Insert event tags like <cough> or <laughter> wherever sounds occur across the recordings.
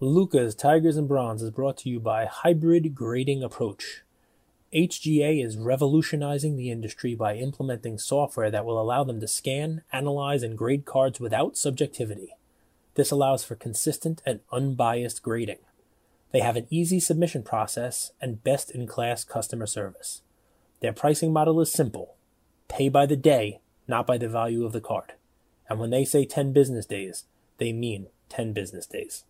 Luca's Tigers and Bronze is brought to you by Hybrid Grading Approach. HGA is revolutionizing the industry by implementing software that will allow them to scan, analyze, and grade cards without subjectivity. This allows for consistent and unbiased grading. They have an easy submission process and best in class customer service. Their pricing model is simple pay by the day, not by the value of the card. And when they say 10 business days, they mean 10 business days.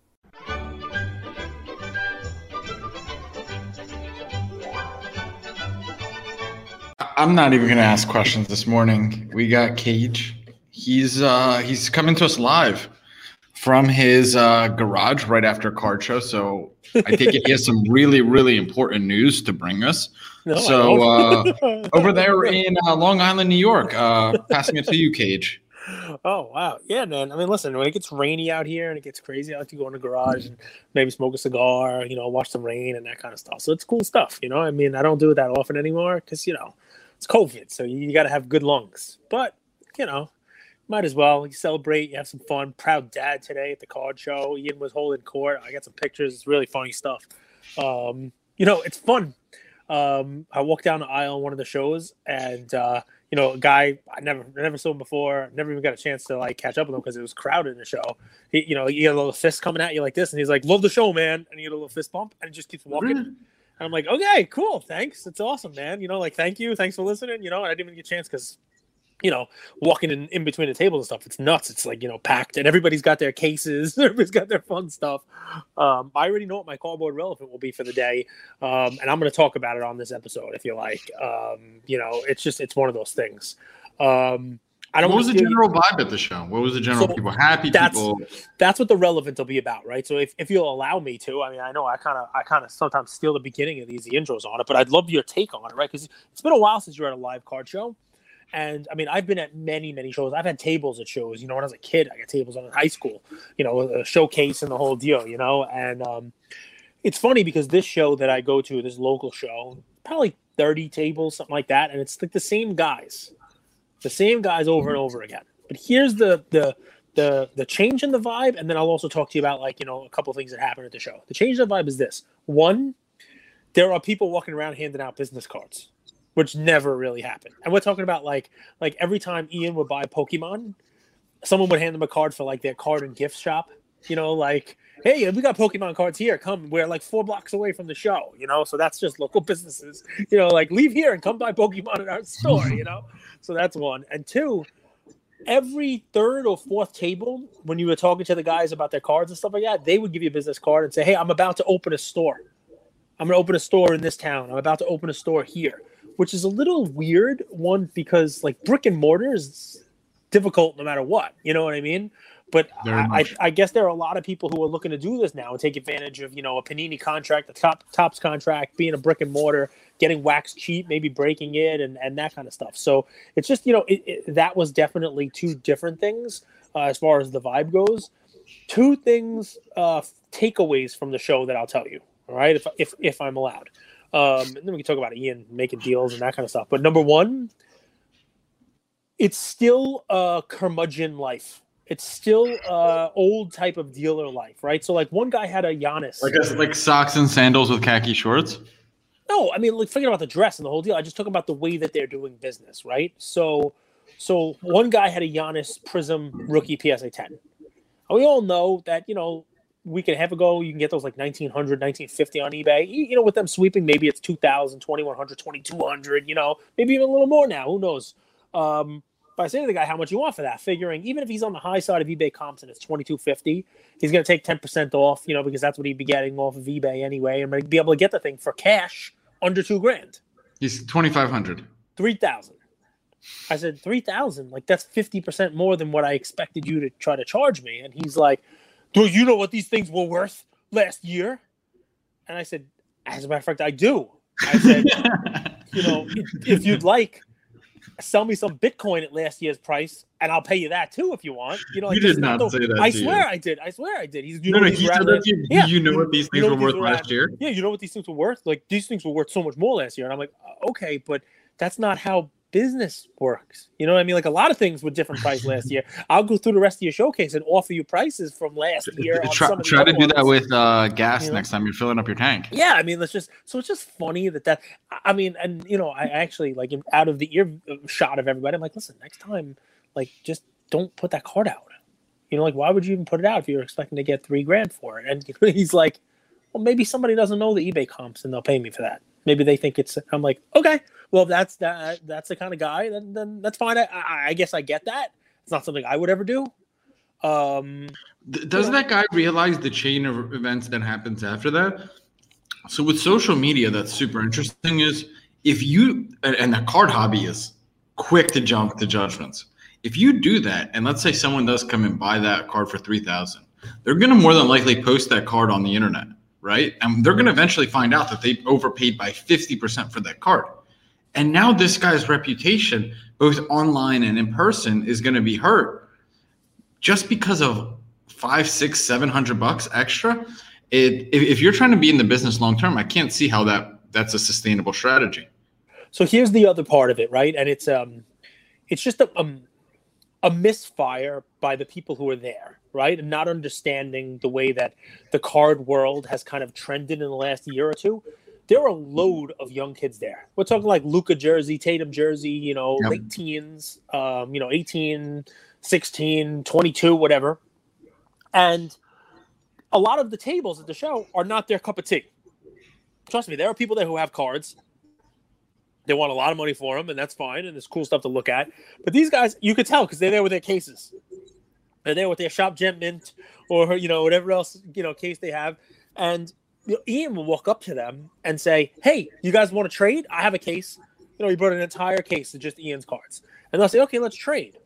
I'm not even going to ask questions this morning. We got Cage. He's uh he's coming to us live from his uh, garage right after card show. So I think he has some really really important news to bring us. No, so uh, <laughs> over there in uh, Long Island, New York, uh, passing it to you, Cage. Oh wow, yeah, man. I mean, listen, when it gets rainy out here and it gets crazy, I like to go in the garage and maybe smoke a cigar, you know, watch the rain and that kind of stuff. So it's cool stuff, you know. I mean, I don't do it that often anymore because you know it's COVID, so you, got to have good lungs. But you know, might as well. You celebrate, you have some fun. Proud dad today at the card show. Ian was holding court. I got some pictures. It's really funny stuff. Um, you know, it's fun. Um, I walked down the aisle on one of the shows, and uh, you know, a guy I never never saw him before. Never even got a chance to like catch up with him because it was crowded in the show. He, you know, you get a little fist coming at you like this, and he's like, "Love the show, man," and you get a little fist bump, and he just keeps walking. And I'm like, okay, cool, thanks. It's awesome, man. You know, like, thank you, thanks for listening. You know, I didn't even get a chance because, you know, walking in, in between the tables and stuff, it's nuts. It's like, you know, packed and everybody's got their cases, <laughs> everybody's got their fun stuff. Um, I already know what my cardboard relevant will be for the day. Um, and I'm going to talk about it on this episode if you like. Um, you know, it's just, it's one of those things. Um, I don't. What was the general you, vibe at the show? What was the general so people? Happy that's, people. That's what the relevant will be about, right? So if, if you'll allow me to, I mean, I know I kind of I kind of sometimes steal the beginning of these intros on it, but I'd love your take on it, right? Because it's been a while since you're at a live card show, and I mean, I've been at many many shows. I've had tables at shows. You know, when I was a kid, I got tables on in high school. You know, a showcase and the whole deal. You know, and um, it's funny because this show that I go to, this local show, probably thirty tables, something like that, and it's like the same guys the same guys over and mm-hmm. over again. But here's the the the the change in the vibe, and then I'll also talk to you about like you know a couple things that happened at the show. The change in the vibe is this: one, there are people walking around handing out business cards, which never really happened. And we're talking about like like every time Ian would buy Pokemon, someone would hand them a card for like their card and gift shop. You know, like hey, we got Pokemon cards here. Come, we're like four blocks away from the show, you know. So that's just local businesses, you know, like leave here and come buy Pokemon at our store, you know. <laughs> So that's one. And two, every third or fourth table, when you were talking to the guys about their cards and stuff like that, they would give you a business card and say, Hey, I'm about to open a store. I'm gonna open a store in this town. I'm about to open a store here. Which is a little weird, one, because like brick and mortar is difficult no matter what. You know what I mean? But I, I, guess there are a lot of people who are looking to do this now and take advantage of you know a Panini contract, the top Topps contract, being a brick and mortar, getting wax cheap, maybe breaking it, and and that kind of stuff. So it's just you know it, it, that was definitely two different things uh, as far as the vibe goes. Two things, uh, takeaways from the show that I'll tell you. All right, if if if I'm allowed, um, and then we can talk about Ian making deals and that kind of stuff. But number one, it's still a curmudgeon life it's still uh old type of dealer life, right? So like one guy had a Giannis, like a, like socks and sandals with khaki shorts. No, I mean like forget about the dress and the whole deal. I just talk about the way that they're doing business, right? So so one guy had a Giannis Prism rookie PSA 10. And we all know that you know week and a half ago you can get those like 1900 1950 on ebay you know with them sweeping maybe it's 2000 2100 2200 you know maybe even a little more now who knows um I say to the guy, how much you want for that? Figuring even if he's on the high side of eBay comps and it's twenty two fifty, he's going to take ten percent off, you know, because that's what he'd be getting off of eBay anyway, and be able to get the thing for cash under two grand. He's twenty five hundred. Three thousand. I said three thousand. Like that's fifty percent more than what I expected you to try to charge me. And he's like, "Do you know what these things were worth last year?" And I said, "As a matter of fact, I do." I said, <laughs> "You know, if you'd like." Sell me some Bitcoin at last year's price, and I'll pay you that too if you want. You know, like, you did not say that. I swear you. I did. I swear I did. He's you know, no, no, he said that you. Yeah. you know what these things you know were worth last year? Yeah, you know what these things were worth? Like these things were worth so much more last year, and I'm like, uh, okay, but that's not how business works. You know what I mean? Like a lot of things were different price last year. I'll go through the rest of your showcase and offer you prices from last year. try, try to do ones. that with uh, gas you know? next time you're filling up your tank. Yeah, I mean, let's just so it's just funny that that I mean, and you know, I actually like out of the ear uh, shot of everybody. I'm like, listen, next time, like, just don't put that card out. You know, like, why would you even put it out if you're expecting to get three grand for it? And <laughs> he's like, well, maybe somebody doesn't know the eBay comps and they'll pay me for that. Maybe they think it's. I'm like, okay, well, that's that. That's the kind of guy. Then then that's fine. I, I guess I get that. It's not something I would ever do. Um, Does you know, that guy realize the chain of events that happens after that? So with social media, that's super interesting. Is if you and the card hobby is quick to jump to judgments. If you do that, and let's say someone does come and buy that card for three thousand, they're going to more than likely post that card on the internet, right? And they're going to eventually find out that they overpaid by fifty percent for that card. And now this guy's reputation, both online and in person, is going to be hurt just because of five, six, seven hundred bucks extra. It, if, if you're trying to be in the business long term, I can't see how that that's a sustainable strategy. So here's the other part of it, right? And it's um, it's just a um, a misfire by the people who are there, right? And not understanding the way that the card world has kind of trended in the last year or two there are a load of young kids there. We're talking like Luka jersey, Tatum jersey, you know, yep. late teens, um, you know, 18, 16, 22, whatever. And a lot of the tables at the show are not their cup of tea. Trust me, there are people there who have cards. They want a lot of money for them, and that's fine, and there's cool stuff to look at. But these guys, you could tell because they're there with their cases. They're there with their shop gem mint or you know whatever else you know case they have, and you know, Ian will walk up to them and say, "Hey, you guys want to trade? I have a case." You know, he brought an entire case of just Ian's cards, and they'll say, "Okay, let's trade."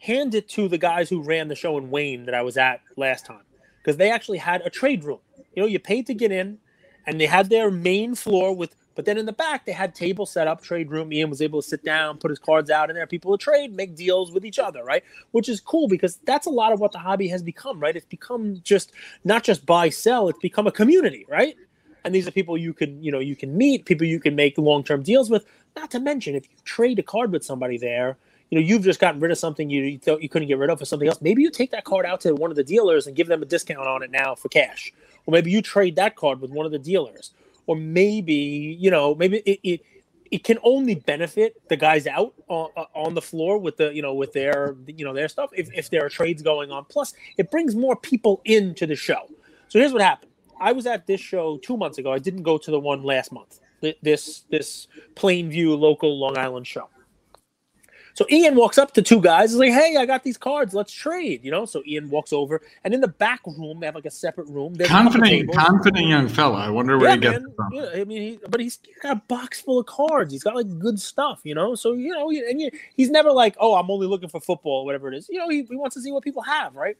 Hand it to the guys who ran the show in Wayne that I was at last time, because they actually had a trade room. You know, you paid to get in, and they had their main floor with but then in the back, they had tables set up, trade room. Ian was able to sit down, put his cards out in there. People would trade, make deals with each other, right? Which is cool because that's a lot of what the hobby has become, right? It's become just not just buy, sell, it's become a community, right? And these are people you can, you know, you can meet, people you can make long-term deals with. Not to mention, if you trade a card with somebody there, you know, you've just gotten rid of something you, you thought you couldn't get rid of for something else. Maybe you take that card out to one of the dealers and give them a discount on it now for cash. Or maybe you trade that card with one of the dealers or maybe you know maybe it, it it can only benefit the guys out on, uh, on the floor with the you know with their you know their stuff if, if there are trades going on. Plus it brings more people into the show. So here's what happened. I was at this show two months ago. I didn't go to the one last month this this plainview local long island show so Ian walks up to two guys. He's like, "Hey, I got these cards. Let's trade." You know. So Ian walks over, and in the back room, they have like a separate room. There's confident, confident young fella. I wonder where yeah, he gets man, from. Yeah, I mean, he, but he's got a box full of cards. He's got like good stuff, you know. So you know, and you, he's never like, "Oh, I'm only looking for football, or whatever it is." You know, he, he wants to see what people have, right?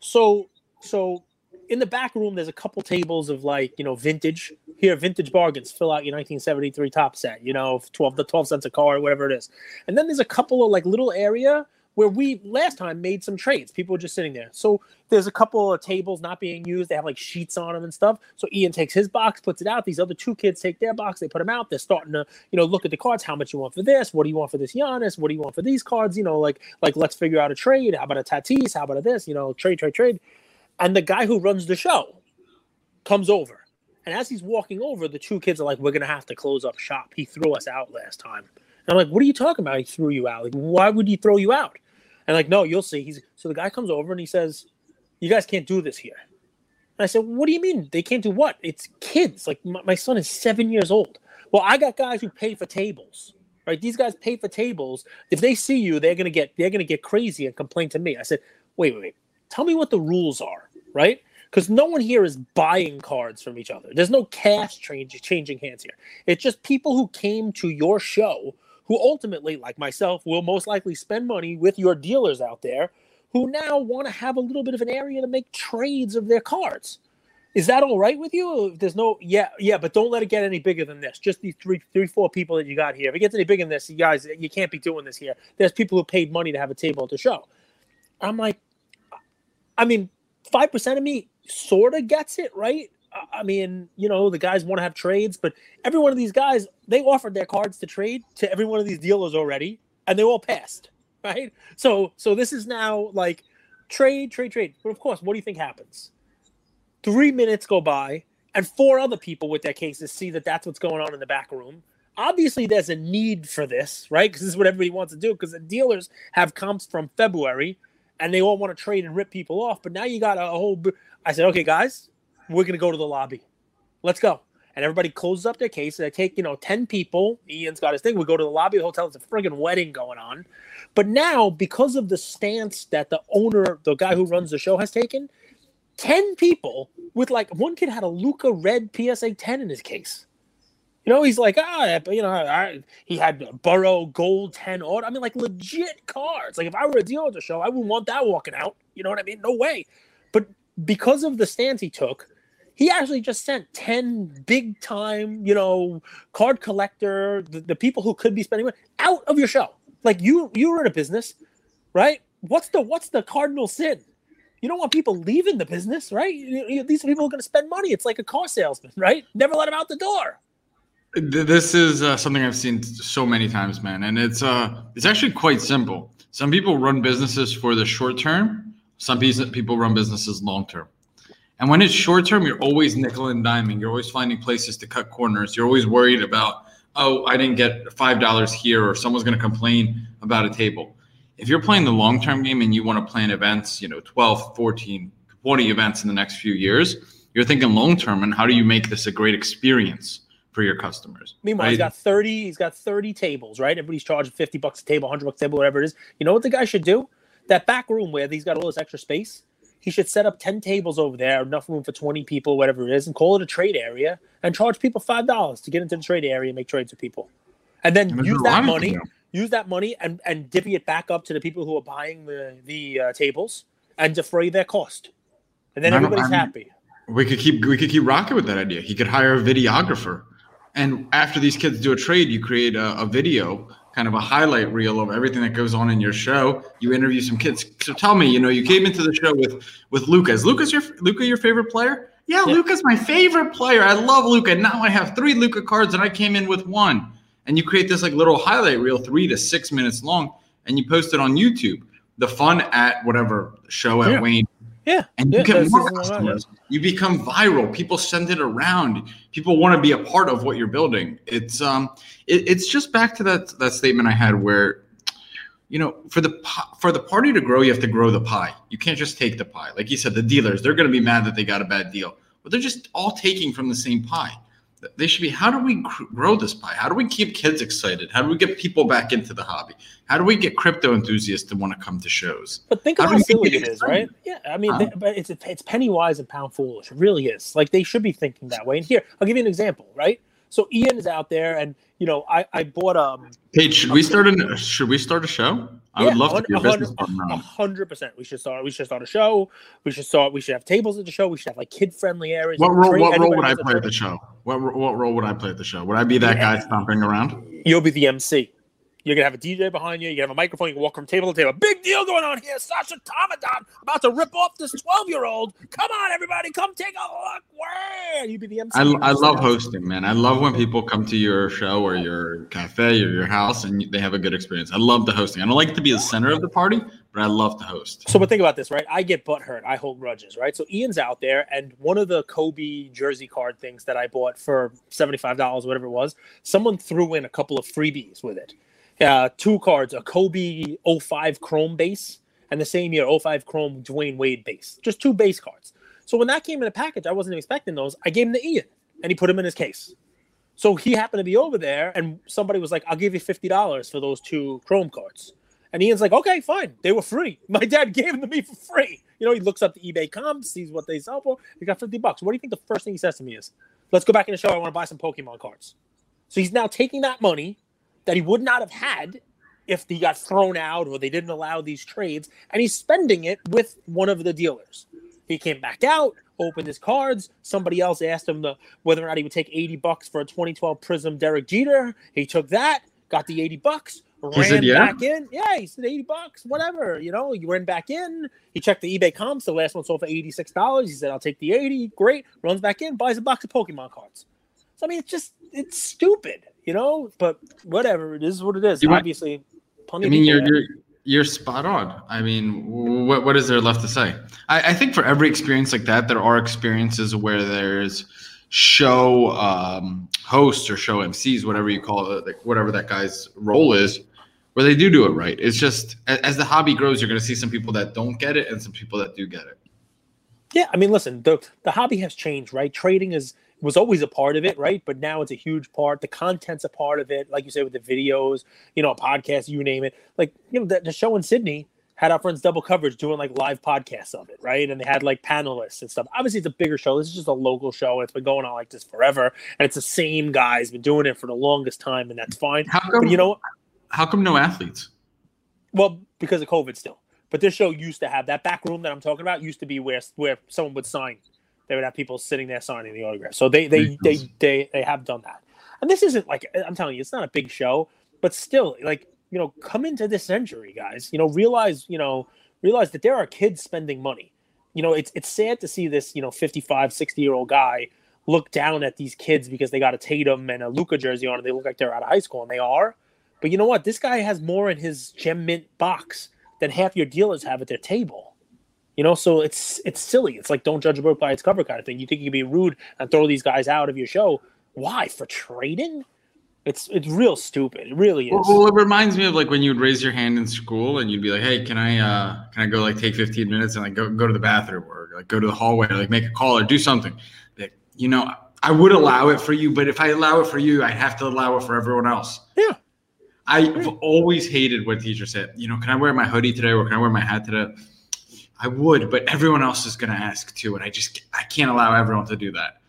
So, so in the back room, there's a couple tables of like you know vintage here, vintage bargains. Fill out your 1973 Topps set, you know, 12 the 12 cents a card, whatever it is. And then there's a couple of like little area where we last time made some trades. People were just sitting there. So there's a couple of tables not being used. They have like sheets on them and stuff. So Ian takes his box, puts it out. These other two kids take their box, they put them out. They're starting to, you know, look at the cards. How much you want for this? What do you want for this Giannis? What do you want for these cards? You know, like like let's figure out a trade. How about a Tatis? How about a this? You know, trade, trade, trade. And the guy who runs the show comes over. And as he's walking over, the two kids are like, We're going to have to close up shop. He threw us out last time. And I'm like, What are you talking about? He threw you out. Like, why would he throw you out? And like, no, you'll see. He's so the guy comes over and he says, You guys can't do this here. And I said, What do you mean? They can't do what? It's kids. Like, my, my son is seven years old. Well, I got guys who pay for tables right? These guys pay for tables. If they see you, they're gonna get they're gonna get crazy and complain to me. I said, wait, wait, wait. Tell me what the rules are, right? Because no one here is buying cards from each other. There's no cash change, changing hands here. It's just people who came to your show who ultimately, like myself, will most likely spend money with your dealers out there who now want to have a little bit of an area to make trades of their cards. Is that all right with you? There's no, yeah, yeah, but don't let it get any bigger than this. Just these three, three, four people that you got here. If it gets any bigger than this, you guys, you can't be doing this here. There's people who paid money to have a table at the show. I'm like, I mean, five percent of me sort of gets it, right? I mean, you know, the guys want to have trades, but every one of these guys, they offered their cards to trade to every one of these dealers already, and they all passed, <laughs> right? So, so this is now like trade, trade, trade. But of course, what do you think happens? Three minutes go by, and four other people with their cases see that that's what's going on in the back room. Obviously, there's a need for this, right? Because this is what everybody wants to do. Because the dealers have comps from February, and they all want to trade and rip people off. But now you got a whole. I said, okay, guys, we're gonna go to the lobby. Let's go. And everybody closes up their case. They take, you know, 10 people. Ian's got his thing. We go to the lobby of the hotel. It's a friggin' wedding going on. But now, because of the stance that the owner, the guy who runs the show, has taken, 10 people with like one kid had a Luka Red PSA 10 in his case. You know, he's like, ah, you know, I, he had Burrow Gold 10 order. I mean, like legit cards. Like if I were a dealer at the show, I wouldn't want that walking out. You know what I mean? No way. But because of the stance he took, he actually just sent 10 big time, you know, card collector, the, the people who could be spending money out of your show. Like you you were in a business, right? What's the what's the cardinal sin? You don't want people leaving the business, right? These people are going to spend money. It's like a car salesman, right? Never let them out the door. This is uh, something I've seen so many times, man, and it's uh, it's actually quite simple. Some people run businesses for the short term. Some people run businesses long term. And when it's short term, you're always nickel and diming. You're always finding places to cut corners. You're always worried about, oh, I didn't get $5 here or someone's going to complain about a table. If you're playing the long term game and you want to plan events, you know, 12, 14, 20 events in the next few years, you're thinking long term and how do you make this a great experience for your customers? Meanwhile, right? he's got 30, he's got 30 tables, right? Everybody's charging 50 bucks a table, 100 bucks a table, whatever it is. You know what the guy should do? That back room where he's got all this extra space, he should set up 10 tables over there, enough room for 20 people, whatever it is, and call it a trade area and charge people $5 to get into the trade area and make trades with people. And then use that money, use that money and, and divvy it back up to the people who are buying the, the uh, tables and defray their cost. And then everybody's happy. We could keep we could keep rocking with that idea. He could hire a videographer. And after these kids do a trade, you create a, a video kind of a highlight reel of everything that goes on in your show. You interview some kids. So tell me, you know, you came into the show with with Luka. Is Luka's your Luka your favorite player? Yeah, yeah. Luka's my favorite player. I love Luka. Now I have three Luka cards, and I came in with one. And you create this like little highlight reel, three to six minutes long, and you post it on YouTube. The fun at whatever show at yeah. Wayne yeah. And you yeah, get more customers. You become viral. People send it around. People want to be a part of what you're building. It's um it, it's just back to that that statement I had where you know, for the for the party to grow, you have to grow the pie. You can't just take the pie. Like you said, the dealers, they're going to be mad that they got a bad deal, but they're just all taking from the same pie they should be how do we grow this pie? How do we keep kids excited? How do we get people back into the hobby? How do we get crypto enthusiasts to want to come to shows? But think of how, how silly it is right? Yeah i mean they, but it's it's penny wise and pound foolish. It really is. Like they should be thinking that way. And here i'll give you an example right? So ian is out there and you know i i bought um Hey, should we start a should we start a show I yeah, would love to be a business partner. hundred percent. We should start. We should start a show. We should start. We should have tables at the show. We should have like kid friendly areas. What role? What role would I play at the show? What what role would I play at the show? Would I be that yeah. guy stomping around? You'll be the MC. You're gonna have a DJ behind you. You have a microphone. You can walk from table to table. Big deal going on here. Sasha Tomadon about to rip off this 12 year old. Come on, everybody, come take a look. Where you be the MC? I, I love hosting, man. I love when people come to your show or your cafe or your house and they have a good experience. I love the hosting. I don't like to be the center of the party, but I love to host. So, but think about this, right? I get butt hurt. I hold grudges, right? So Ian's out there, and one of the Kobe jersey card things that I bought for seventy five dollars, whatever it was, someone threw in a couple of freebies with it uh, two cards, a Kobe 05 Chrome base, and the same year 05 Chrome Dwyane Wade base. Just two base cards. So when that came in a package, I wasn't expecting those. I gave them to Ian, and he put them in his case. So he happened to be over there, and somebody was like, "I'll give you fifty dollars for those two Chrome cards." And Ian's like, "Okay, fine. They were free. <laughs> My dad gave them to me for free." You know, he looks up the eBay comps, sees what they sell for. He got fifty bucks. What do you think the first thing he says to me is, "Let's go back in the show. I want to buy some Pokemon cards." So he's now taking that money that he would not have had if he got thrown out or they didn't allow these trades, and he's spending it with one of the dealers. He came back out, opened his cards. Somebody else asked him the, whether or not he would take 80 bucks for a 2012 Prism Derek Jeter. He took that, got the 80 bucks, ran said, yeah? back in. Yeah, he said 80 bucks, whatever. You know, you ran back in. He checked the eBay comps. The last one sold for $86. He said, I'll take the 80. Great. Runs back in, buys a box of Pokemon cards. So, I mean, it's just, it's stupid, you know, but whatever. It is what it is. You Obviously, I mean, you're, you're, you're spot on. I mean, what, what is there left to say? I, I think for every experience like that, there are experiences where there's, show um, hosts or show MCs, whatever you call it, like whatever that guy's role is, where they do do it right. It's just as the hobby grows, you're going to see some people that don't get it and some people that do get it. Yeah, I mean, listen, the the hobby has changed, right? Trading is was always a part of it, right? But now it's a huge part. The content's a part of it, like you say with the videos, you know, a podcast, you name it. Like you know, the, the show in Sydney had our friends double coverage doing like live podcasts of it, right? And they had like panelists and stuff. Obviously, it's a bigger show. This is just a local show. It's been going on like this forever, and it's the same guys been doing it for the longest time, and that's fine. How come? But you know, how come no athletes? Well, because of COVID still. But this show used to have that back room that I'm talking about. Used to be where where someone would sign. They would have people sitting there signing the autograph. So they they they they, they have done that. And this isn't like I'm telling you, it's not a big show, but still, like you know, come into this century, guys. You know, realize, you know, realize that there are kids spending money. You know, it's it's sad to see this, you know, 55, 60 year old guy look down at these kids because they got a Tatum and a Luka jersey on and they look like they're out of high school and they are. But you know what? This guy has more in his gem mint box than half your dealers have at their table. You know, so it's it's silly. It's like don't judge a book by its cover kind of thing. You think you can be rude and throw these guys out of your show. Why? For trading? It's it's real stupid. It really is. Well, it reminds me of like when you'd raise your hand in school and you'd be like, "Hey, can I uh can I go like take 15 minutes and like go go to the bathroom or like go to the hallway or like make a call or do something?" Like, you know, I would allow it for you, but if I allow it for you, I have to allow it for everyone else. Yeah. I've always hated when teachers said, you know, can I wear my hoodie today or can I wear my hat today? I would, but everyone else is going to ask too, and I just I can't allow everyone to do that.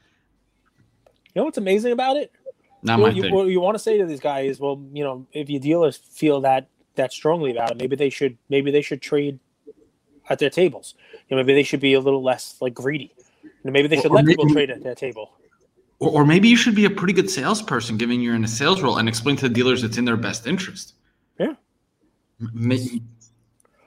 You know what's amazing about it? Not well, my you, thing. What you want to say to these guys, well, you know, if your dealers feel that that strongly about it, maybe they should maybe they should trade at their tables. You know, maybe they should be a little less like greedy. You know, maybe they should or let people trade at their table. Or, or maybe you should be a pretty good salesperson, given you're in a sales role, and explain to the dealers it's in their best interest. Yeah. Maybe,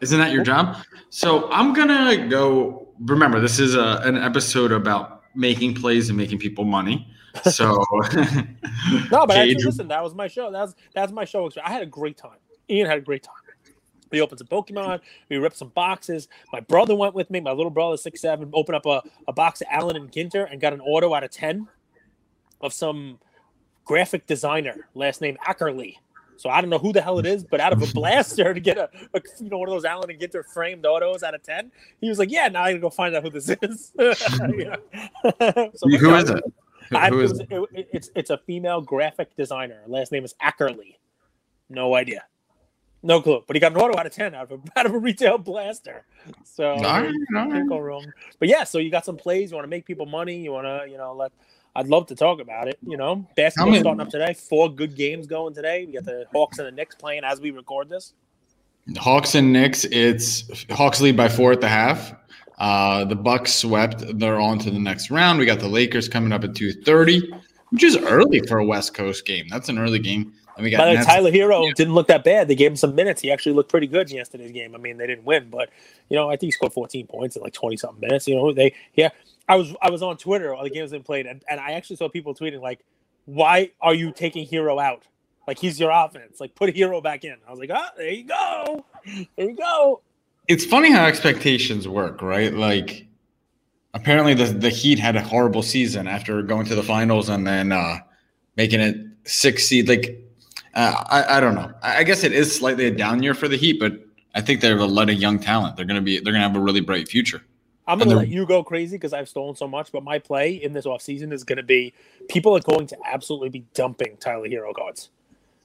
isn't that your job? So I'm gonna go. Remember, this is a, an episode about making plays and making people money. So <laughs> no, but actually, listen, that was my show. That's that's my show. I had a great time. Ian had a great time. We opened some Pokemon. We ripped some boxes. My brother went with me. My little brother, six seven, opened up a, a box of Allen and Ginter and got an auto out of ten of some graphic designer, last name Ackerley. So I don't know who the hell it is, but out of a <laughs> blaster to get a, a you know one of those Allen and Ginter framed autos out of ten, he was like, "Yeah, now I gotta go find out who this is." <laughs> <laughs> so who is it? I, it was, it, it's it's a female graphic designer. Her last name is Ackerley. No idea. No clue. But he got an auto out of 10 out of a, out of a retail blaster. So no. can't go wrong. But yeah, so you got some plays. You want to make people money. You want to, you know, let. I'd love to talk about it. You know, basketball starting up today. Four good games going today. We got the Hawks and the Knicks playing as we record this. Hawks and Knicks. It's Hawks lead by four at the half. Uh, the Bucks swept. They're on to the next round. We got the Lakers coming up at 2:30, which is early for a West Coast game. That's an early game. And we got By Tyler Herro yeah. didn't look that bad. They gave him some minutes. He actually looked pretty good in yesterday's game. I mean, they didn't win, but you know, I think he scored 14 points in like 20 something minutes. You know, they yeah. I was I was on Twitter all the games they played, and, and I actually saw people tweeting like, "Why are you taking Herro out? Like he's your offense. Like put Herro back in." I was like, "Ah, there you go, there you go." it's funny how expectations work, right? Like apparently the the Heat had a horrible season after going to the finals and then uh, making it six seed. Like uh, I, I don't know. I guess it is slightly a down year for the Heat, but I think they're a lot of young talent. They're gonna be they're gonna have a really bright future. I'm gonna let you go crazy because I've stolen so much, but my play in this offseason is gonna be people are going to absolutely be dumping Tyler Herro cards.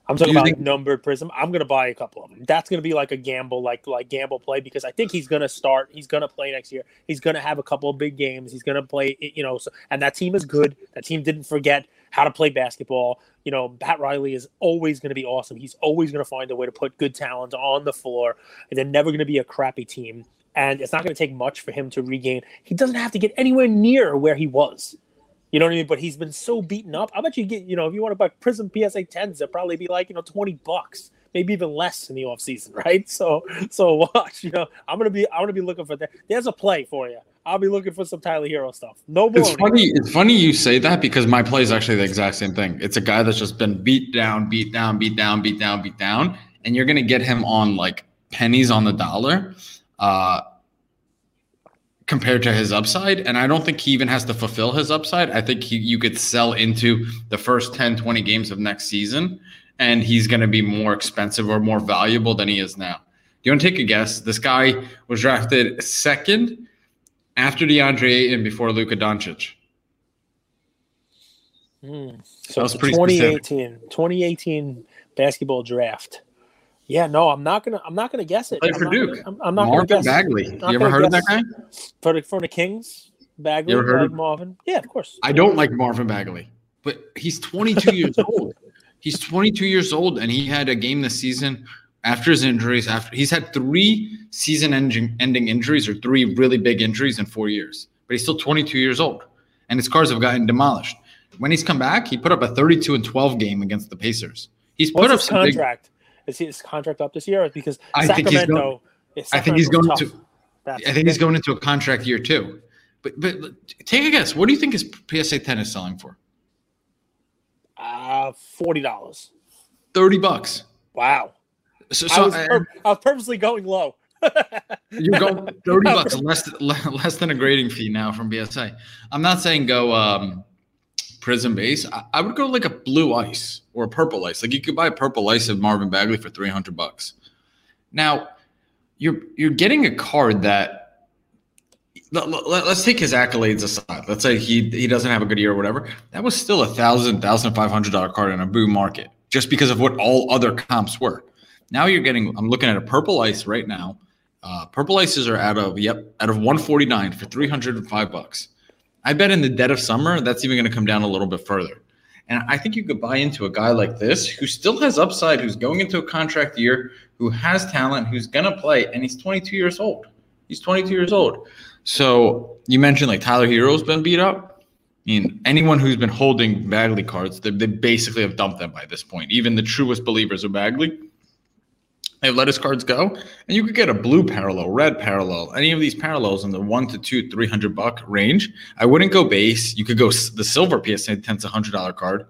I'm talking about think- numbered prism. I'm gonna buy a couple of them. That's gonna be like a gamble, like like gamble play because I think he's gonna start. He's gonna play next year. He's gonna have a couple of big games. He's gonna play, you know. So, and that team is good. That team didn't forget how to play basketball. You know, Pat Riley is always gonna be awesome. He's always gonna find a way to put good talent on the floor. And they're never gonna be a crappy team. And it's not gonna take much for him to regain. He doesn't have to get anywhere near where he was. You know what I mean? But he's been so beaten up. I bet you get, you know, if you want to buy Prism PSA 10s, they'll probably be like, you know, 20 bucks, maybe even less in the offseason, <laughs> right? So so watch, you know, I'm gonna be I'm gonna be looking for that. There's a play for you. I'll be looking for some Tyler Herro stuff. No more. It's funny. It's funny you say that because my play is actually the exact same thing. It's a guy that's just been beat down, beat down, beat down, beat down, beat down, and you're gonna get him on like pennies on the dollar. Uh, compared to his upside. And I don't think he even has to fulfill his upside. I think he, you could sell into the first 10, 20 games of next season, and he's going to be more expensive or more valuable than he is now. Do you want to take a guess? This guy was drafted second after DeAndre Ayton before Luka Doncic. Hmm. So it's 2018, specific. 2018 basketball draft. Yeah, no, I'm not gonna. I'm not gonna guess it. Played for I'm Duke. Not, I'm, I'm not Marvin gonna guess. Bagley. You ever heard of that guy? For the for the Kings, Bagley. You ever heard uh, of Marvin? Yeah, of course. I don't like Marvin Bagley, but he's 22 <laughs> years old. He's 22 years old, and he had a game this season after his injuries. After he's had three season-ending injuries or three really big injuries in four years, but he's still 22 years old, and his cars have gotten demolished. When he's come back, he put up a 32 and 12 game against the Pacers. He's put What's up his some big- contract. Is his contract up this year? Because I think he's Sacramento. going- I think he's going to. That's- I think he's going into a contract year too. But but take a guess. What do you think his PSA 10 is selling for? Uh, forty dollars. 30 bucks. Wow. So, I, so was uh, pur- I was purposely going low. <laughs> you're going 30 bucks less <laughs> less than a grading fee now from PSA. I'm not saying go um Prism base. I, I would go like a blue ice or a purple ice. Like you could buy a purple ice of Marvin Bagley for 300 bucks. Now, you're you're getting a card that let, us take his accolades aside. Let's say he he doesn't have a good year or whatever. That was still a thousand thousand five hundred dollar card in a boo market, just because of what all other comps were. Now you're getting. I'm looking at a purple ice right now. Uh, purple ices are out of yep out of 149 for 305 bucks. I bet in the dead of summer that's even going to come down a little bit further. And I think you could buy into a guy like this who still has upside, who's going into a contract year, who has talent, who's going to play, and he's 22 years old. He's 22 years old. So you mentioned like Tyler Herro's been beat up. I mean, anyone who's been holding Bagley cards, they, they basically have dumped them by this point. Even the truest believers of Bagley, let his cards go. And you could get a blue parallel, red parallel, any of these parallels in the one to two, 300 buck range. I wouldn't go base. You could go the silver PSA 10's a $100 card.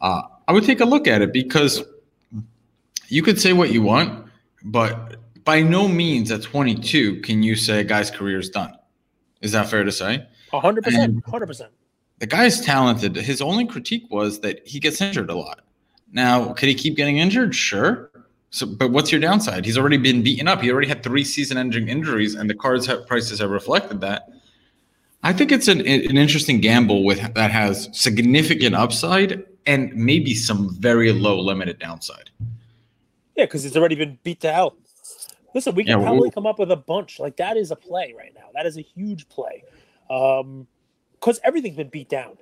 Uh, I would take a look at it because you could say what you want, but by no means at 22 can you say a guy's career is done. Is that fair to say? hundred percent. And- hundred percent. The guy's talented. His only critique was that he gets injured a lot. Now, could he keep getting injured? Sure. So, but what's your downside? He's already been beaten up. He already had three season-ending injuries, and the cards have, prices have reflected that. I think it's an, an interesting gamble with that has significant upside and maybe some very low limited downside. Yeah, because it's already been beat to hell. Listen, we can Yeah, well- probably come up with a bunch. Like that is a play right now. That is a huge play. Um, because everything's been beat down.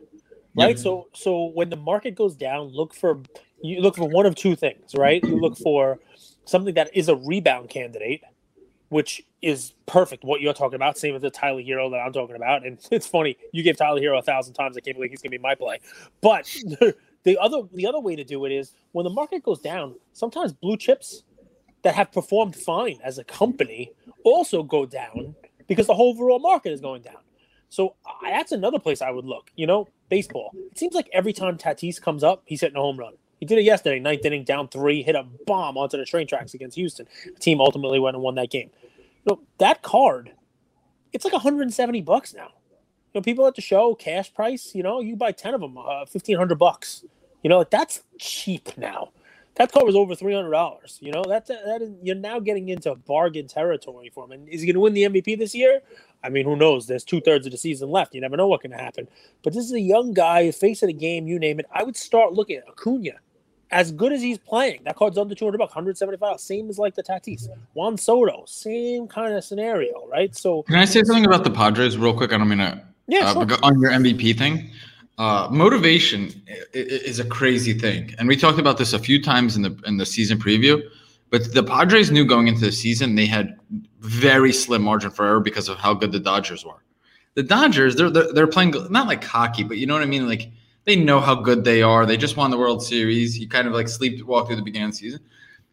Right. Yeah. So so when the market goes down, look for you look for one of two things, right? You look for something that is a rebound candidate, which is perfect what you're talking about. Same as the Tyler Herro that I'm talking about. And <laughs> it's funny, you gave Tyler Herro a thousand times. I can't believe he's gonna be my play. But <laughs> the other the other way to do it is when the market goes down, sometimes blue chips that have performed fine as a company also go down because the whole overall market is going down. So that's another place I would look. You know, baseball. It seems like every time Tatis comes up, he's hitting a home run. He did it yesterday, ninth inning, down three, hit a bomb onto the train tracks against Houston. The team ultimately went and won that game. You know, that card, it's like 170 bucks now. You know, people at the show, cash price, you know, you buy 10 of them, uh, 1500 bucks. You know, that's cheap now. That card was over three hundred dollars. You know that's that is you're now getting into bargain territory for him. And is he going to win the MVP this year? I mean, who knows? There's two thirds of the season left. You never know what can happen. But this is a young guy, face of the game, you name it. I would start looking at Acuna. As good as he's playing, that card's under 200 bucks, 175. Same as like the Tatis. Juan Soto, same kind of scenario, right? So, Can I say something about the Padres real quick? I don't mean to yeah, uh, sure. on your MVP thing. Uh, motivation is a crazy thing, and we talked about this a few times in the in the season preview. But the Padres knew going into the season they had very slim margin for error because of how good the Dodgers were. The Dodgers, they're they're, they're playing not like hockey, but you know what I mean. Like they know how good they are. They just won the World Series. You kind of like sleepwalk through the beginning of the season.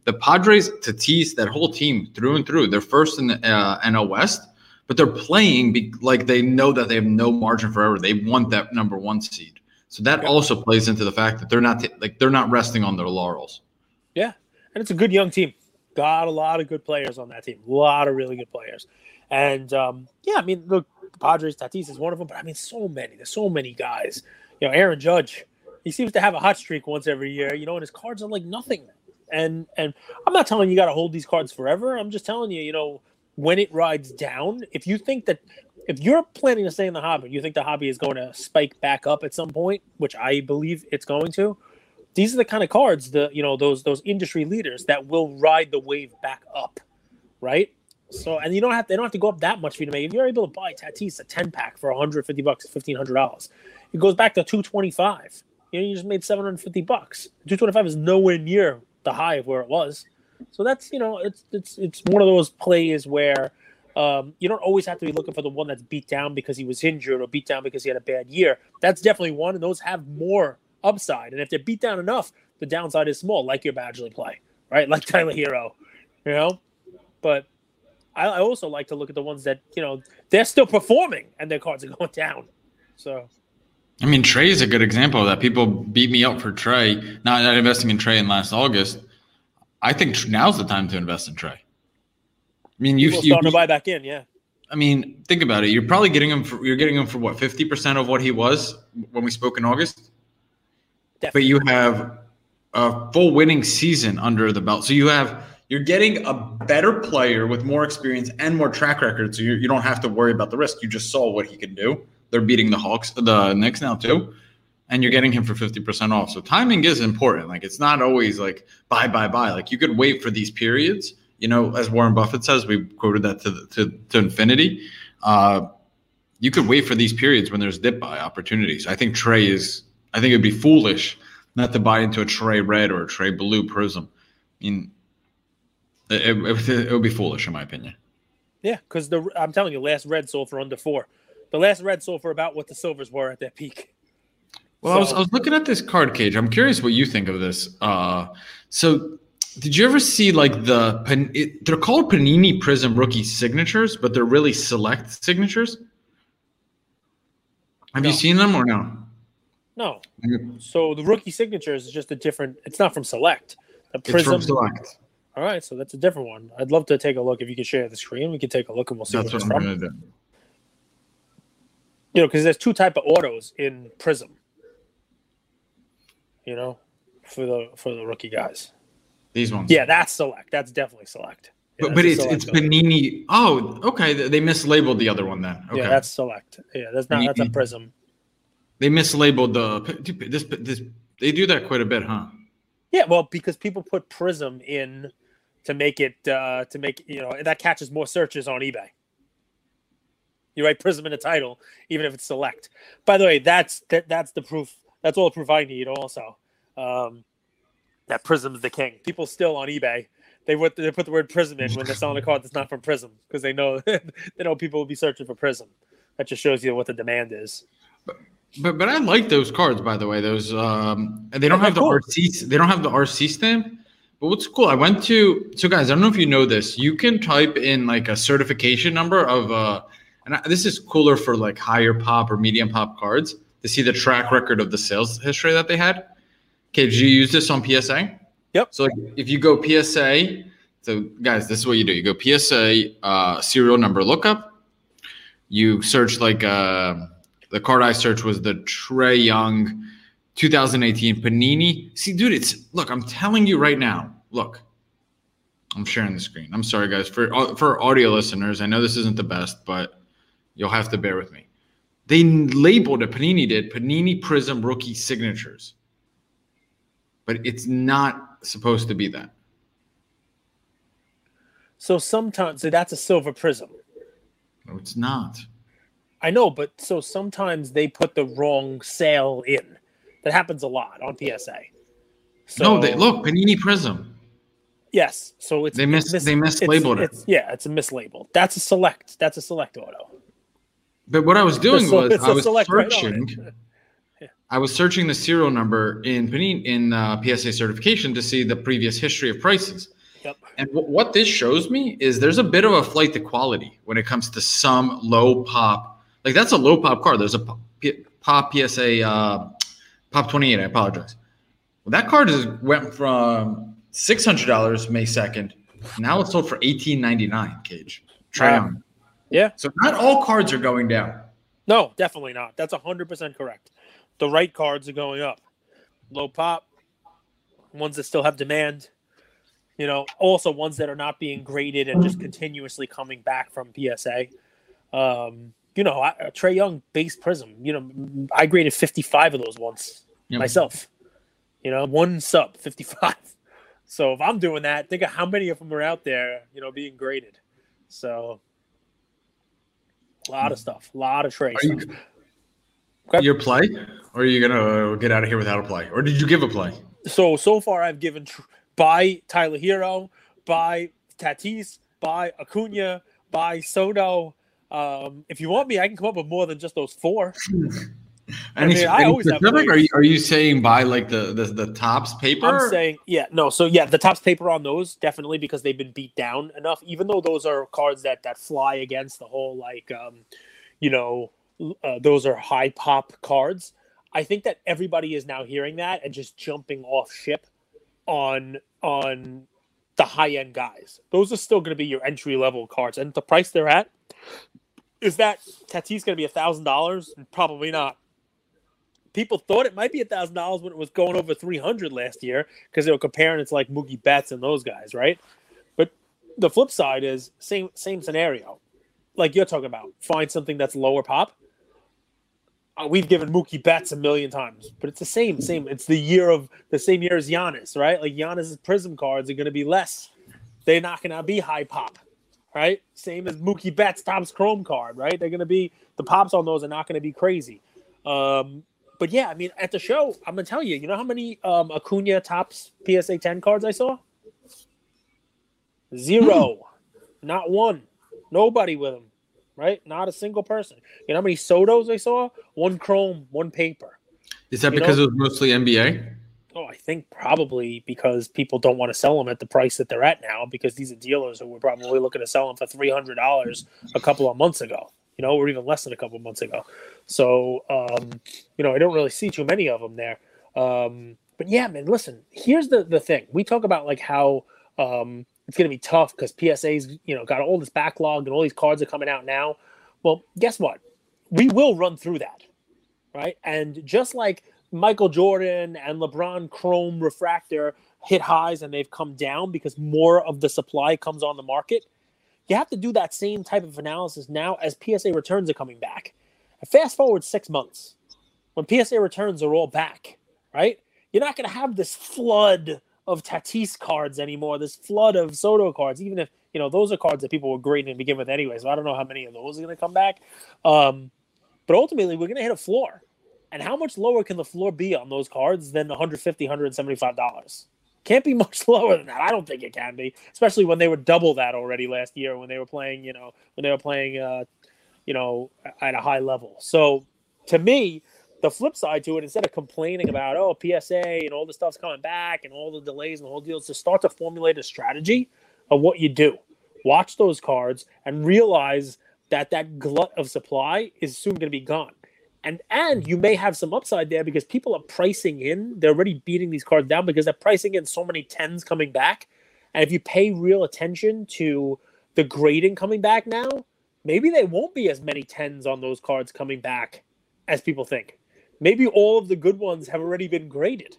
the Padres, Tatis, that whole team through and through, they're first in the uh, NL West, but they're playing be- like they know that they have no margin for error. They want that number one seed. So that also plays into the fact that they're not t- like they're not resting on their laurels. Yeah, and it's a good young team. Got a lot of good players on that team. A lot of really good players. And um, yeah, I mean, look, Padres, Tatis is one of them, but I mean, so many. There's so many guys. You know, Aaron Judge, he seems to have a hot streak once every year. You know, and his cards are like nothing. And and I'm not telling you, you got to hold these cards forever. I'm just telling you, you know, when it rides down, if you think that if you're planning to stay in the hobby, you think the hobby is going to spike back up at some point, which I believe it's going to. These are the kind of cards, the you know those those industry leaders that will ride the wave back up, right? So and you don't have they don't have to go up that much for you to make. If you're able to buy Tatis a ten pack for 150 bucks, 1500 dollars, it goes back to 225. You know, you just made 750 bucks. 225 is nowhere near the high of where it was. So that's you know it's it's it's one of those plays where um, you don't always have to be looking for the one that's beat down because he was injured or beat down because he had a bad year. That's definitely one, and those have more upside. And if they're beat down enough, the downside is small, like your Bagley play, right? <laughs> Like Tyler Herro, you know. But I, I also like to look at the ones that you know they're still performing and their cards are <laughs> going down. So I mean, Trae is a good example of that. People beat me up for Trae, not, not investing in Trae in last August. I think now's the time to invest in Trae. I mean, you starting you, to buy back in, yeah. I mean, think about it. You're probably getting him for you're getting him for what fifty percent of what he was when we spoke in August. Definitely. But you have a full winning season under the belt, so you have you're getting a better player with more experience and more track record. So you you don't have to worry about the risk. You just saw what he can do. They're beating the Hawks, the Knicks now too and you're getting him for 50% off. So timing is important. Like it's not always like buy, buy, buy. Like you could wait for these periods. You know, as Warren Buffett says, we quoted that to to, to infinity. Uh, you could wait for these periods when there's dip buy opportunities. I think Trae is. I think it'd be foolish not to buy into a Trae red or a Trae blue prism. I mean, it, it, it would be foolish in my opinion. Yeah, because the I'm telling you, last red sold for under four. The last red sold for about what the silvers were at their peak. Well, so, I, was, I was looking at this card cage. I'm curious what you think of this. Uh, so, did you ever see like the it, they're called Panini Prism rookie signatures, but they're really select signatures? Have no. you seen them or no? No. So the rookie signatures is just a different. It's not from Select. The Prism. It's from Select. All right, so that's a different one. I'd love to take a look. If you could share the screen, we could take a look and we'll see. That's what, what I'm going to do. You know, because there's two type of autos in Prism you know, for the for the rookie guys. These ones. Yeah, that's select. That's definitely select. Yeah, but, but it's it's Panini. Oh, okay. They mislabeled the other one then. Okay. Yeah, that's select. Yeah, that's not that's a prism. They mislabeled the this this. They do that quite a bit, huh? Yeah, well, because people put prism in to make it uh to make you know that catches more searches on eBay. You write prism in the title, even if it's select. By the way, that's that that's the proof that's all the proof I need. Also, um, that Prism's the king. People still on eBay. They put they put the word Prism in when they're selling a card that's not from Prism because they know <laughs> they know people will be searching for Prism. That just shows you what the demand is. But but, but I like those cards by the way. Those um, they don't have the. RC they don't have the RC stamp. But what's cool? I went to so guys. I don't know if you know this. You can type in like a certification number of uh, and I, this is cooler for like higher pop or medium pop cards to see the track record of the sales history that they had. Okay, did you use this on PSA? Yep. So like, if you go PSA, so guys, this is what you do. You go PSA uh, serial number lookup. You search like uh, the card I searched was the Trae Young 2018 Panini. See, dude, it's look. I'm telling you right now. Look, I'm sharing the screen. I'm sorry, guys for uh, for audio listeners. I know this isn't the best, but you'll have to bear with me. They labeled it, Panini did, Panini Prism rookie signatures. But it's not supposed to be that. So sometimes so that's a silver prism. No, it's not. I know, but so sometimes they put the wrong sale in. That happens a lot on PSA. So, no, they look Panini Prism. Yes, so it's they mis, mis- they mislabeled it's, it. It's, yeah, it's a mislabel. That's a select. That's a select auto. But what I was doing was I was searching. Right <laughs> I was searching the serial number in Panini in uh, PSA certification to see the previous history of prices. Yep. And w- what this shows me is there's a bit of a flight to quality when it comes to some low pop. Like that's a low pop card. There's a pop, P- pop PSA uh, pop 28. I apologize. Well, that card is, went from six hundred dollars May second. Now it's sold for eighteen ninety nine. Cage. Try Wow. Yeah. So not all cards are going down. No, definitely not. That's hundred percent correct. The right cards are going up. Low pop, ones that still have demand. You know, also ones that are not being graded and just continuously coming back from PSA. Um, you know, I, Trae Young base prism. You know, I graded fifty-five of those once Yep. myself. You know, one sub fifty-five. So if I'm doing that, think of how many of them are out there. You know, being graded. So. A lot of stuff, a lot of Are you- Okay. Your play, or are you gonna get out of here without a play, or did you give a play? so so far I've given tr- by Tyler Herro, by Tatis, by Acuna, by Soto. Um, if you want me, I can come up with more than just those four. <laughs> Any, mean, I always specific? Are you are you saying buy like the the, the Topps paper? I'm saying, yeah, no. So yeah, the Topps paper on those definitely because they've been beat down enough. Even though those are cards that that fly against the whole like, um, you know, uh, those are high pop cards. I think that everybody is now hearing that and just jumping off ship on on the high end guys. Those are still going to be your entry level cards, and the price they're at is that Tatis going to be a thousand dollars? Probably not. People thought it might be a thousand dollars when it was going over three hundred last year because they were comparing it to like Mookie Betts and those guys, right? But the flip side is same same scenario, like you're talking about. Find something that's lower pop. Uh, we've given Mookie Betts a million times, but it's the same same. It's the year of the same year as Giannis, right? Like Giannis's Prism cards are going to be less. They're not going to be high pop, right? Same as Mookie Betts Topps Chrome card, right? They're going to be the pops on those are not going to be crazy. Um, but yeah, I mean, at the show, I'm gonna tell you, you know how many um, Acuna Topps PSA 10 cards I saw? Zero, not one, nobody with them, right? Not a single person. You know how many Sotos I saw? One Chrome, one paper. Is that you because know- it was mostly NBA? Oh, I think probably because people don't want to sell them at the price that they're at now because these are dealers who were probably looking to sell them for three hundred dollars a couple of months ago, you know, or even less than a couple of months ago. So, um, you know, I don't really see too many of them there. Um, but yeah, man, listen. Here's the the thing: we talk about like how um, it's going to be tough because PSA's you know got all this backlog and all these cards are coming out now. Well, guess what? We will run through that, right? And just like Michael Jordan and LeBron Chrome Refractor hit highs and they've come down because more of the supply comes on the market. You have to do that same type of analysis now as PSA returns are coming back. Fast forward six months when PSA returns are all back, right? You're not going to have this flood of Tatis cards anymore, this flood of Soto cards, even if, you know, those are cards that people were grading to begin with anyway. So I don't know how many of those are going to come back. Um, but ultimately, we're going to hit a floor. And how much lower can the floor be on those cards than 150 $175? Can't be <laughs> much lower than that. I don't think it can be, especially when they were double that already last year when they were playing, you know, when they were playing, uh, you know, at a high level. So to me, the flip side to it, instead of complaining about, oh, PSA and all the stuff's coming back and all the delays and the whole deal, is to start to formulate a strategy of what you do. Watch those cards and realize that that glut of supply is soon going to be gone and and you may have some upside there because people are pricing in they're already beating these cards down because they're pricing in so many tens coming back and if you pay real attention to the grading coming back now maybe they won't be as many tens on those cards coming back as people think maybe all of the good ones have already been graded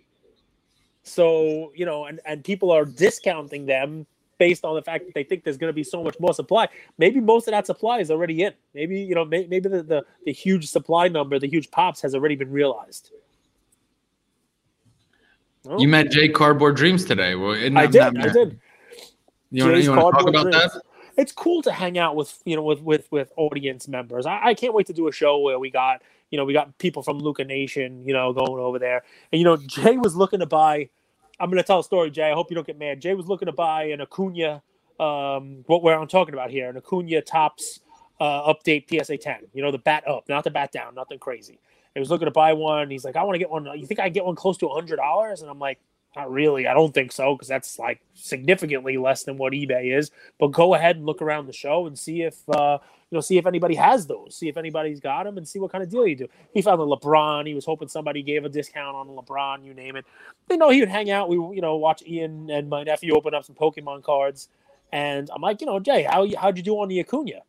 so you know and and people are discounting them based on the fact that they think there's going to be so much more supply. Maybe most of that supply is already in. Maybe you know, may, maybe the, the the huge supply number, the huge pops, has already been realized. Oh, You met Jay Cardboard Dreams today. Well, I did. I did. You want Jay's to talk about Dreams. that? It's cool to hang out with you know with with with audience members. I, I can't wait to do a show where we got you know we got people from Luka Nation you know going over there, and you know Jay was looking to buy. I'm to tell a story, Jay. I hope you don't get mad. Jay was looking to buy an Acuna, um, what where I'm talking about here, an Acuna Topps uh, update PSA 10. You know, the bat up, not the bat down, nothing crazy. He was looking to buy one. He's like, I want to get one. You think I get one close to hundred dollars? And I'm like, not really. I don't think so because that's like significantly less than what eBay is. But go ahead and look around the show and see if uh, you know, see if anybody has those, see if anybody's got them, and see what kind of deal you do. He found a LeBron. He was hoping somebody gave a discount on a LeBron. You name it. They know he would hang out. We you know watch Ian and my nephew open up some Pokemon cards, and I'm like, you know, Jay, how how'd you do on the Acuna?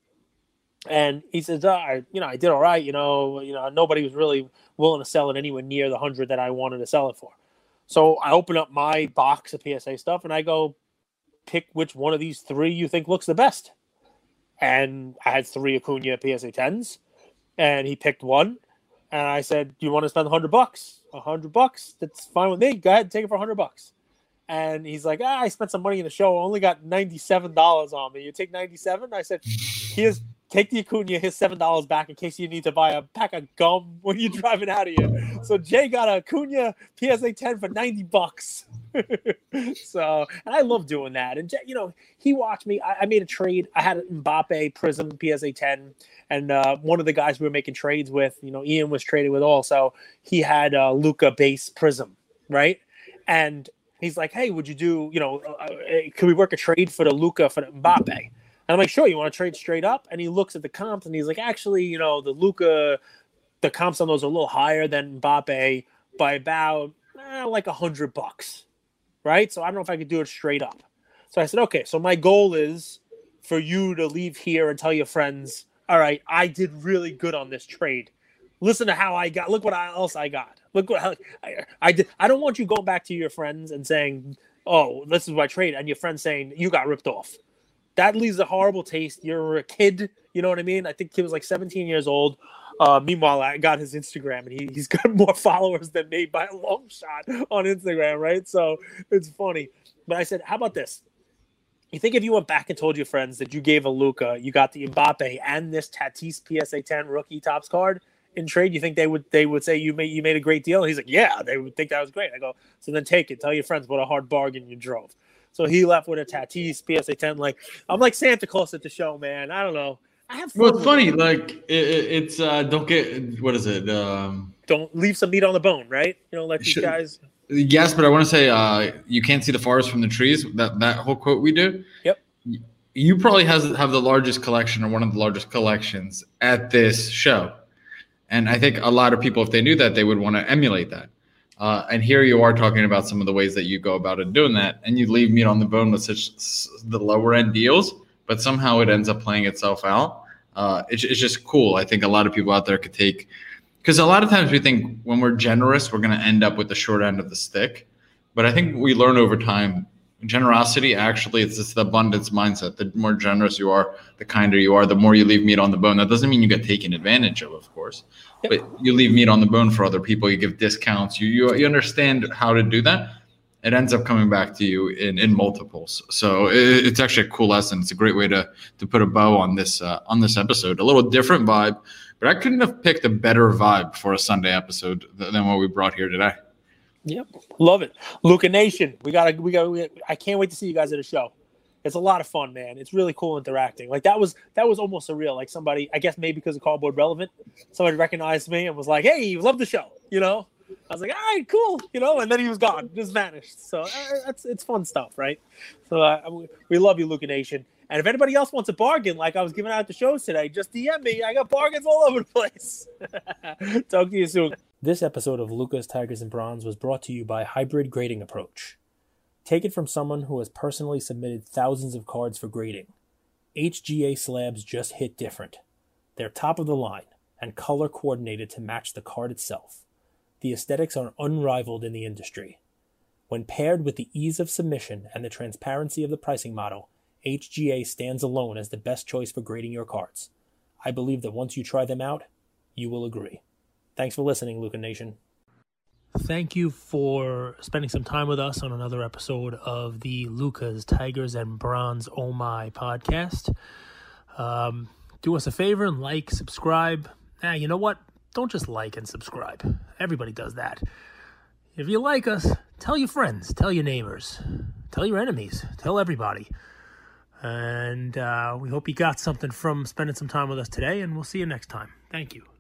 And he says, uh, I, you know, I did all right. You know, you know, nobody was really willing to sell it anywhere near the hundred that I wanted to sell it for. So I open up my box of PSA stuff and I go, pick which one of these three you think looks the best. And I had three Acuna PSA tens, and he picked one. And I said, "Do you want to spend a hundred bucks? A hundred bucks? That's fine with me. Go ahead, and take it for a hundred bucks." And he's like, ah, "I spent some money in the show. I only got ninety seven dollars on me. You take ninety seven? I said, "Here's take the Acuna, his seven dollars back in case you need to buy a pack of gum <laughs> when you're driving out of here. So Jay got a Acuna PSA 10 for 90 bucks. <laughs> so and I love doing that. And Jay, you know, he watched me. I, I made a trade. I had an Mbappe Prism PSA 10, and uh, one of the guys we were making trades with, you know, Ian was trading with also. He had uh, Luka base Prism, right? And he's like, "Hey, would you do? You know, uh, uh could we work a trade for the Luka for the Mbappe?" And I'm like, sure, you want to trade straight up? And he looks at the comps and he's like, actually, you know, the Luka, the comps on those are a little higher than Mbappe by about eh, like a hundred bucks, right? So I don't know if I could do it straight up. So I said, okay, so my goal is for you to leave here and tell your friends, all right, I did really good on this trade. Listen to how I got. Look what else I got. Look what I, I did. I don't want you going back to your friends and saying, "Oh, this is my trade," and your friend saying you got ripped off that leaves a horrible taste. You're a kid, you know what I mean? I think he was like 17 years old. Uh, meanwhile, I got his Instagram, and he, he's <laughs> got more followers than me by a long shot on Instagram, right? So it's funny. But I said, how about this? You think if you went back and told your friends that you gave a Luka, you got the Mbappe and this Tatis PSA 10 rookie Topps card in trade, you think they would they would say you made you made a great deal? And he's like, yeah, they would think that was great. I go, so then take it. Tell your friends what a hard bargain you drove. So he left with a Tatis PSA 10. Like I'm like Santa Claus at the show, man. I don't know. I have. Well, it's funny. Like it, it's uh, don't get what is it? Um, don't leave some meat on the bone, right? You know, let these should, guys. Yes, but I want to say uh, you can't see the forest from the trees. That that whole quote we do. Yep. You probably has have the largest collection or one of the largest collections at this show, and I think a lot of people, if they knew that, they would want to emulate that. Uh, and here you are talking about some of the ways that you go about it doing that, and you leave meat on the bone with such the lower end deals, but somehow it ends up playing itself out. Uh, it's, it's just cool. I think a lot of people out there could take because a lot of times we think when we're generous, we're going to end up with the short end of the stick. But I think we learn over time generosity actually it's just the abundance mindset the more generous you are the kinder you are the more you leave meat on the bone that doesn't mean you get taken advantage of of course but you leave meat on the bone for other people. You give discounts. You you, you understand how to do that. It ends up coming back to you in, in multiples. So it, it's actually a cool lesson. It's a great way to to put a bow on this uh, on this episode. A little different vibe, but I couldn't have picked a better vibe for a Sunday episode than what we brought here today. Yep, love it, Luka Nation. We gotta we gotta. I can't wait to see you guys at a show it's a lot of fun, man. It's really cool interacting. Like that was that was almost surreal. Like somebody, I guess maybe because of cardboard relevant, somebody recognized me and was like, "Hey, love the show," you know. I was like, "All right, cool," you know, and then he was gone, just vanished. So uh, it's it's fun stuff, right? So uh, we love you, Luka Nation. And if anybody else wants a bargain, like I was giving out the shows today, just DM me. I got bargains all over the place. <laughs> Talk to you soon. This episode of Lukas Tigers and Brons was brought to you by Hybrid Grading Approach. Take it from someone who has personally submitted thousands of cards for grading. HGA slabs just hit different. They're top of the line and color coordinated to match the card itself. The aesthetics are unrivaled in the industry. When paired with the ease of submission and the transparency of the pricing model, HGA stands alone as the best choice for grading your cards. I believe that once you try them out, you will agree. Thanks for listening, Luka Nation. Thank you for spending some time with us on another episode of the Lukas Tigers and Brons Oh My podcast. Um, do us a favor and like, subscribe. Now, you know what? Don't just like and subscribe. Everybody does that. If you like us, tell your friends, tell your neighbors, tell your enemies, tell everybody. And uh, we hope you got something from spending some time with us today, and we'll see you next time. Thank you.